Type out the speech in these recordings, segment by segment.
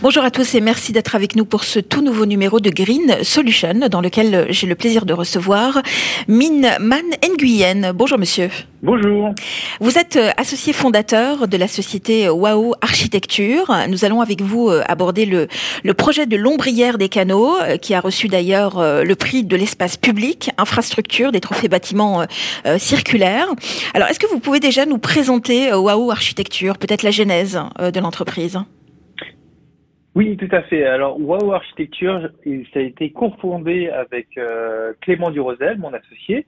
Bonjour à tous et merci d'être avec nous pour ce tout nouveau numéro de Green Solution dans lequel j'ai le plaisir de recevoir Min Man Nguyen. Bonjour monsieur. Bonjour. Vous êtes euh, associé fondateur de la société Wow Architecture. Nous allons avec vous euh, aborder le, le projet de l'ombrière des canaux euh, qui a reçu d'ailleurs le prix de l'espace public, infrastructure des trophées bâtiments circulaires. Alors est-ce que vous pouvez déjà nous présenter Wow Architecture, peut-être la genèse de l'entreprise? Oui, tout à fait. Alors, Wow Architecture, ça a été confondé avec euh, Clément Durosel, mon associé.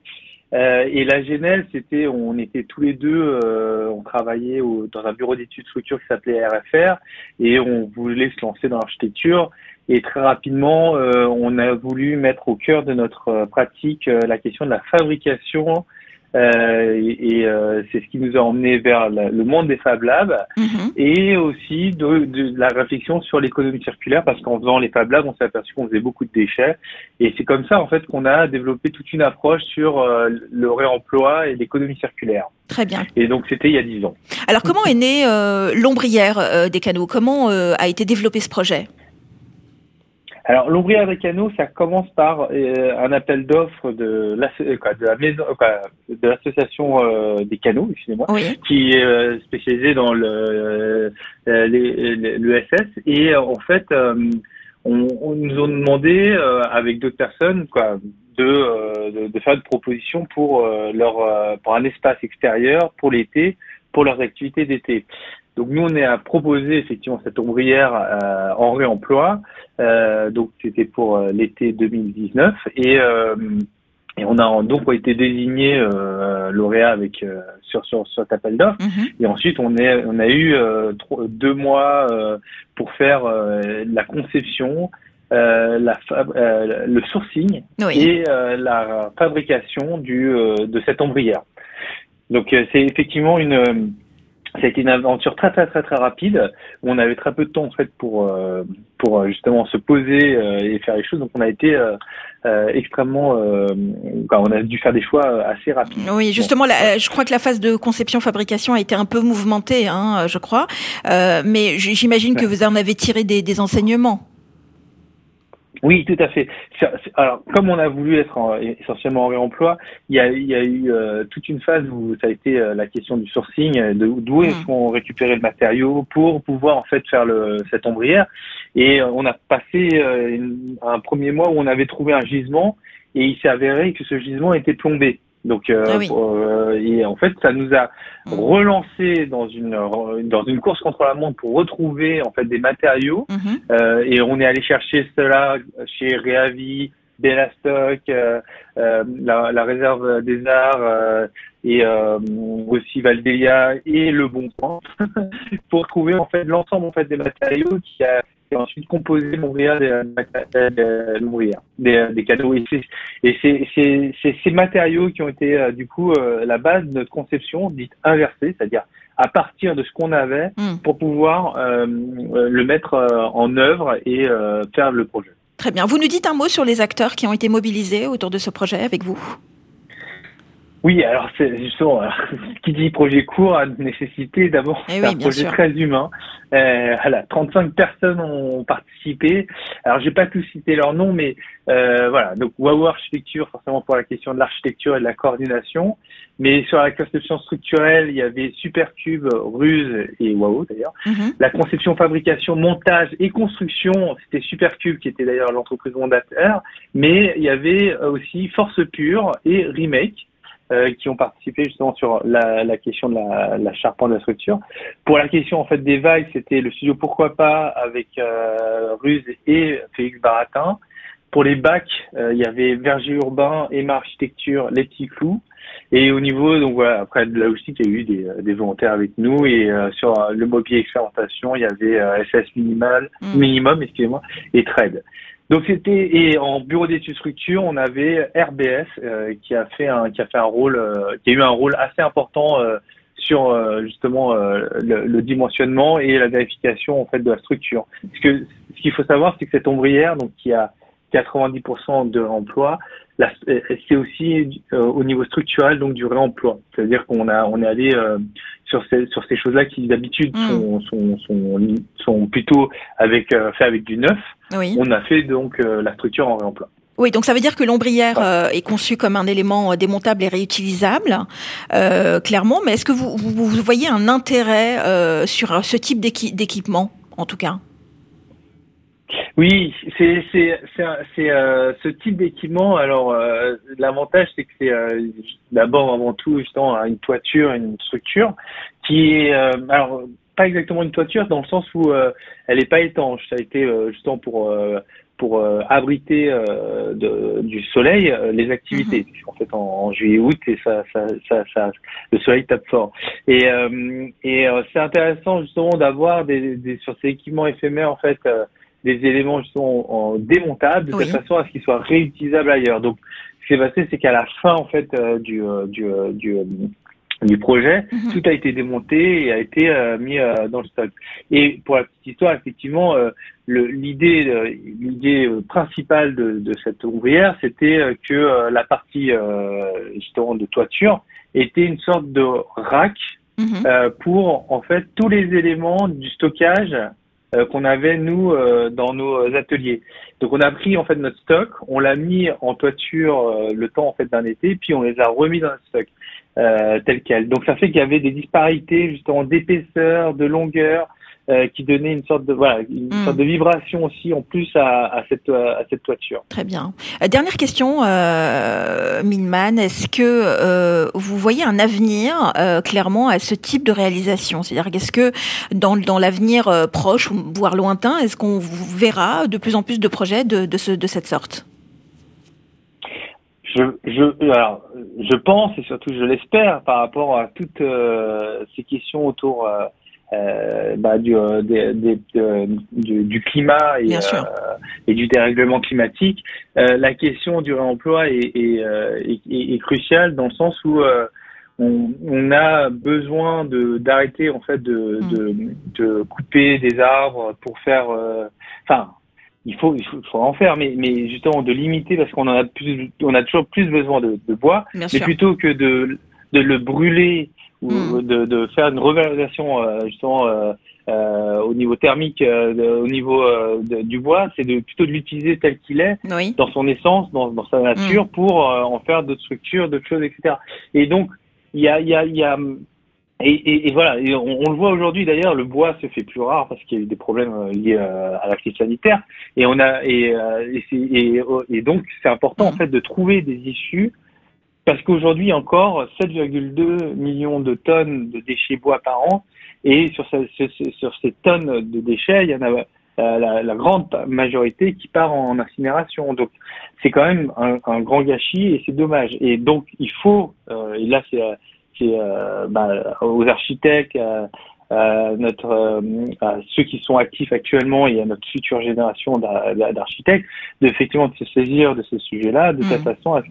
Euh, et la genèse, c'était, on était tous les deux, euh, on travaillait dans un bureau d'études structure qui s'appelait RFR, et on voulait se lancer dans l'architecture. Et très rapidement, on a voulu mettre au cœur de notre pratique la question de la fabrication euh, et, euh, c'est ce qui nous a emmené vers le monde des Fab Labs mhm. et aussi de, de, la réflexion sur l'économie circulaire parce qu'en faisant les Fab Labs, on s'est aperçu qu'on faisait beaucoup de déchets et c'est comme ça en fait qu'on a développé toute une approche sur euh, le réemploi et l'économie circulaire. Très bien. Et donc c'était il y a dix ans. Alors comment est née euh, l'ombrière des canaux? Comment a été développé ce projet? Alors, l'ombrière des canaux, ça commence par euh, un appel d'offres de, la, euh, de la maison, de l'association euh, des canaux, excusez-moi, qui est spécialisée dans le l'ESS. Et en fait, on, on, nous a demandé avec d'autres personnes, quoi, de, de, de, faire une proposition pour leur pour un espace extérieur pour l'été, pour leurs activités d'été. Donc nous, on est à proposer effectivement cette ombrière euh, en réemploi. Euh, donc c'était pour euh, l'été 2019 et, euh, et on a donc été désigné euh, lauréat avec sur sur sur cet appel d'offres. Et ensuite, on est on a eu deux mois pour faire la conception. la le sourcing et la fabrication du de cette ombrière. Donc c'est effectivement une ça a été une aventure très très très très rapide où on avait très peu de temps en fait pour euh, pour euh, justement se poser euh, et faire les choses donc on a été extrêmement on a dû faire des choix assez rapides. Oui, justement je crois que la phase de conception fabrication a été un peu mouvementée hein, je crois mais j'imagine que vous en avez tiré des, des enseignements. Oui, tout à fait. Alors, comme on a voulu être essentiellement en réemploi, il y a, il y a eu euh, toute une phase où ça a été euh, la question du sourcing, euh, d'où est-ce mmh. qu'on récupérait le matériau pour pouvoir en fait faire le, cette ombrière. Et on a passé un premier mois où on avait trouvé un gisement et il s'est avéré que ce gisement était plombé. Donc, euh, ah euh, et en fait, ça nous a mmh. relancé dans une dans une course contre la montre pour retrouver en fait des matériaux. Mmh. Euh, et on est allé chercher cela chez Reavi, Bellastock, euh, euh, la, la, réserve des arts et aussi Valdelia et Le Bon Coin pour trouver en fait l'ensemble en fait des matériaux qui a et ensuite composer l'ouvrière des, des, des cadeaux. Et c'est ces matériaux qui ont été euh, du coup euh, la base de notre conception dite inversée, c'est-à-dire à partir de ce qu'on avait hmm. pour pouvoir euh, le mettre en œuvre et faire le projet. Très bien. Vous nous dites un mot sur les acteurs qui ont été mobilisés autour de ce projet avec vous? Oui, alors c'est justement, qui dit projet court a nécessité d'abord eh un projet très humain. Euh, voilà, 35 personnes ont participé. Alors j'ai pas tout cité leur nom, mais euh, voilà. Donc Wow Architecture, forcément pour la question de l'architecture et de la coordination. Mais sur la conception structurelle, il y avait Supercube, Ruse et Wow d'ailleurs. Mhm. La conception, fabrication, montage et construction, c'était Supercube qui était d'ailleurs l'entreprise fondateur. Mais il y avait aussi Force Pure et Remake. Euh, qui ont participé justement sur la, la question de la, la, charpente de la structure. Pour la question en fait des vagues, c'était le studio Pourquoi pas avec euh, Ruse et Félix Baratin. Pour les bacs, euh, il y avait Verger Urbain, Emma Architecture, Les Petits Clous. Et au niveau, donc voilà, après là aussi, il y a eu des, des volontaires avec nous. Et sur le mobilier expérimentation, il y avait SS Minimal, mm. Minimum, excusez-moi, et Trade. Donc c'était et en bureau d'études structure, on avait RBS euh, qui a fait un qui a fait un rôle euh, qui a eu un rôle assez important euh, sur justement le, le, dimensionnement et la vérification en fait de la structure. Parce que ce qu'il faut savoir, c'est que cette ombrière donc qui a 90% de l'emploi, c'est aussi au niveau structurel donc du réemploi. C'est-à-dire qu'on a on est allé sur ces sur ces choses-là qui d'habitude mm. sont, sont, sont, sont plutôt avec fait avec du neuf. On a fait donc la structure en réemploi. Oui, donc ça veut dire que l'ombrière euh, est conçue comme un élément euh, démontable et réutilisable, euh, clairement. Mais est-ce que vous, vous, voyez un intérêt euh, sur ce type d'équipement, en tout cas? Oui, c'est c'est euh, ce type d'équipement. Alors l'avantage c'est que c'est d'abord avant tout justement une toiture, une structure qui est alors pas exactement une toiture dans le sens où elle n'est pas étanche. Ça a été justement pour pour euh, abriter euh, de, du soleil euh, les activités. Mhm. En fait, en, juillet-août, et ça, ça, ça, ça, le soleil tape fort. Et, et c'est intéressant justement d'avoir des, des, sur ces équipements éphémères en fait des éléments justement en, démontables de telle façon à ce qu'ils soient réutilisables ailleurs. Donc, ce qui s'est passé, c'est qu'à la fin en fait du, du, du du projet, mhm. tout a été démonté et a été euh, mis euh, dans le stock. Et pour la petite histoire, effectivement, euh, l'idée l'idée principale de, de cette ouvrière, c'était que la partie justement de toiture était une sorte de rack mhm. pour en fait tous les éléments du stockage qu'on avait nous dans nos ateliers. Donc on a pris en fait notre stock, on l'a mis en toiture le temps en fait d'un été, puis on les a remis dans le stock euh, tel quel. Donc ça fait qu'il y avait des disparités justement d'épaisseur, de longueur, euh, qui donnaient une sorte de voilà une hmm. sorte de vibration aussi en plus à, à, cette à cette toiture. Très bien. Euh, dernière question, euh, Minman, est-ce que euh, vous voyez un avenir euh, clairement à ce type de réalisation? C'est-à-dire qu'est-ce que dans dans l'avenir proche voire lointain, est-ce qu'on verra de plus en plus de projets de de, ce, de cette sorte? Je, je, alors, je pense et surtout je l'espère par rapport à toutes euh, ces questions autour euh, euh bah, du, euh, des, des, du, du, climat et, et, du dérèglement climatique. la question du réemploi est, est, est, est, cruciale dans le sens où on, on, a besoin de d'arrêter en fait de, mm. de, de, couper des arbres pour faire, enfin il faut, il faut, en faire, mais, mais justement de limiter parce qu'on en a plus, on a toujours plus besoin de, de bois, mais plutôt que de, de le brûler ou hmm. de, de, faire une revalorisation euh, justement euh, euh, au niveau thermique, au niveau du bois, c'est de plutôt de l'utiliser tel qu'il est, dans son essence, dans, dans sa nature, hmm. pour en faire d'autres structures, d'autres choses, etc. Et donc il y a, il y a, y a et, et, voilà, on, le voit aujourd'hui d'ailleurs, le bois se fait plus rare parce qu'il y a eu des problèmes euh, liés euh, à la crise sanitaire. Et on a et, euh, et, et donc c'est important en mmh. fait de trouver des issues parce qu'aujourd'hui encore 7,2 millions de tonnes de déchets bois par an et sur, sur ces tonnes de déchets, il y en a la, la, grande majorité qui part en incinération. Donc c'est quand même un, un, grand gâchis et c'est dommage. Et donc il faut, et là c'est euh, bah, aux architectes, à, notre, à ceux qui sont actifs actuellement et à notre future génération d'architectes, de effectivement de se saisir de ces sujets-là, de mmh. façon à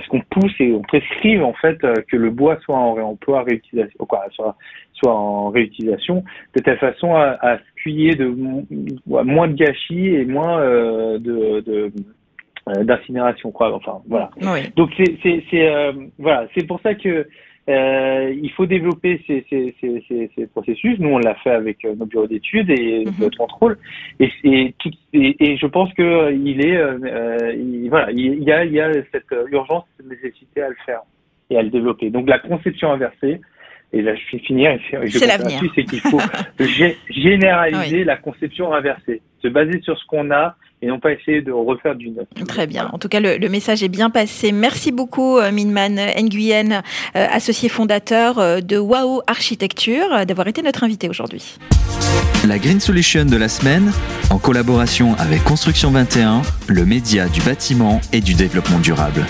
ce qu'on pousse et on prescrive en fait euh, que le bois soit en réemploi, réutilisation, quoi, soit, soit en réutilisation, de telle façon à, à de moins de gâchis et moins euh, de, de d'incinération quoi enfin voilà donc c'est c'est voilà c'est pour ça que euh, il faut développer ces, ces, ces, ces, processus. Nous, on l'a fait avec euh, nos bureaux d'études et mhm. notre contrôle. Et, et, et, je pense que euh, il est, euh, il, voilà, il y a, il y a cette urgence, cette nécessité à le faire et à le développer. Donc la conception inversée. Et là, je vais finir. C'est l'avenir. C'est qu'il faut généraliser la conception inversée, se baser sur ce qu'on a et non pas essayer de refaire du neuf. Très bien. En tout cas, le, message est bien passé. Merci beaucoup, euh, Minman Nguyen, euh, associé fondateur euh, de Wow Architecture, d'avoir été notre invité aujourd'hui. La Green Solution de la semaine, en collaboration avec Construction 21, le média du bâtiment et du développement durable.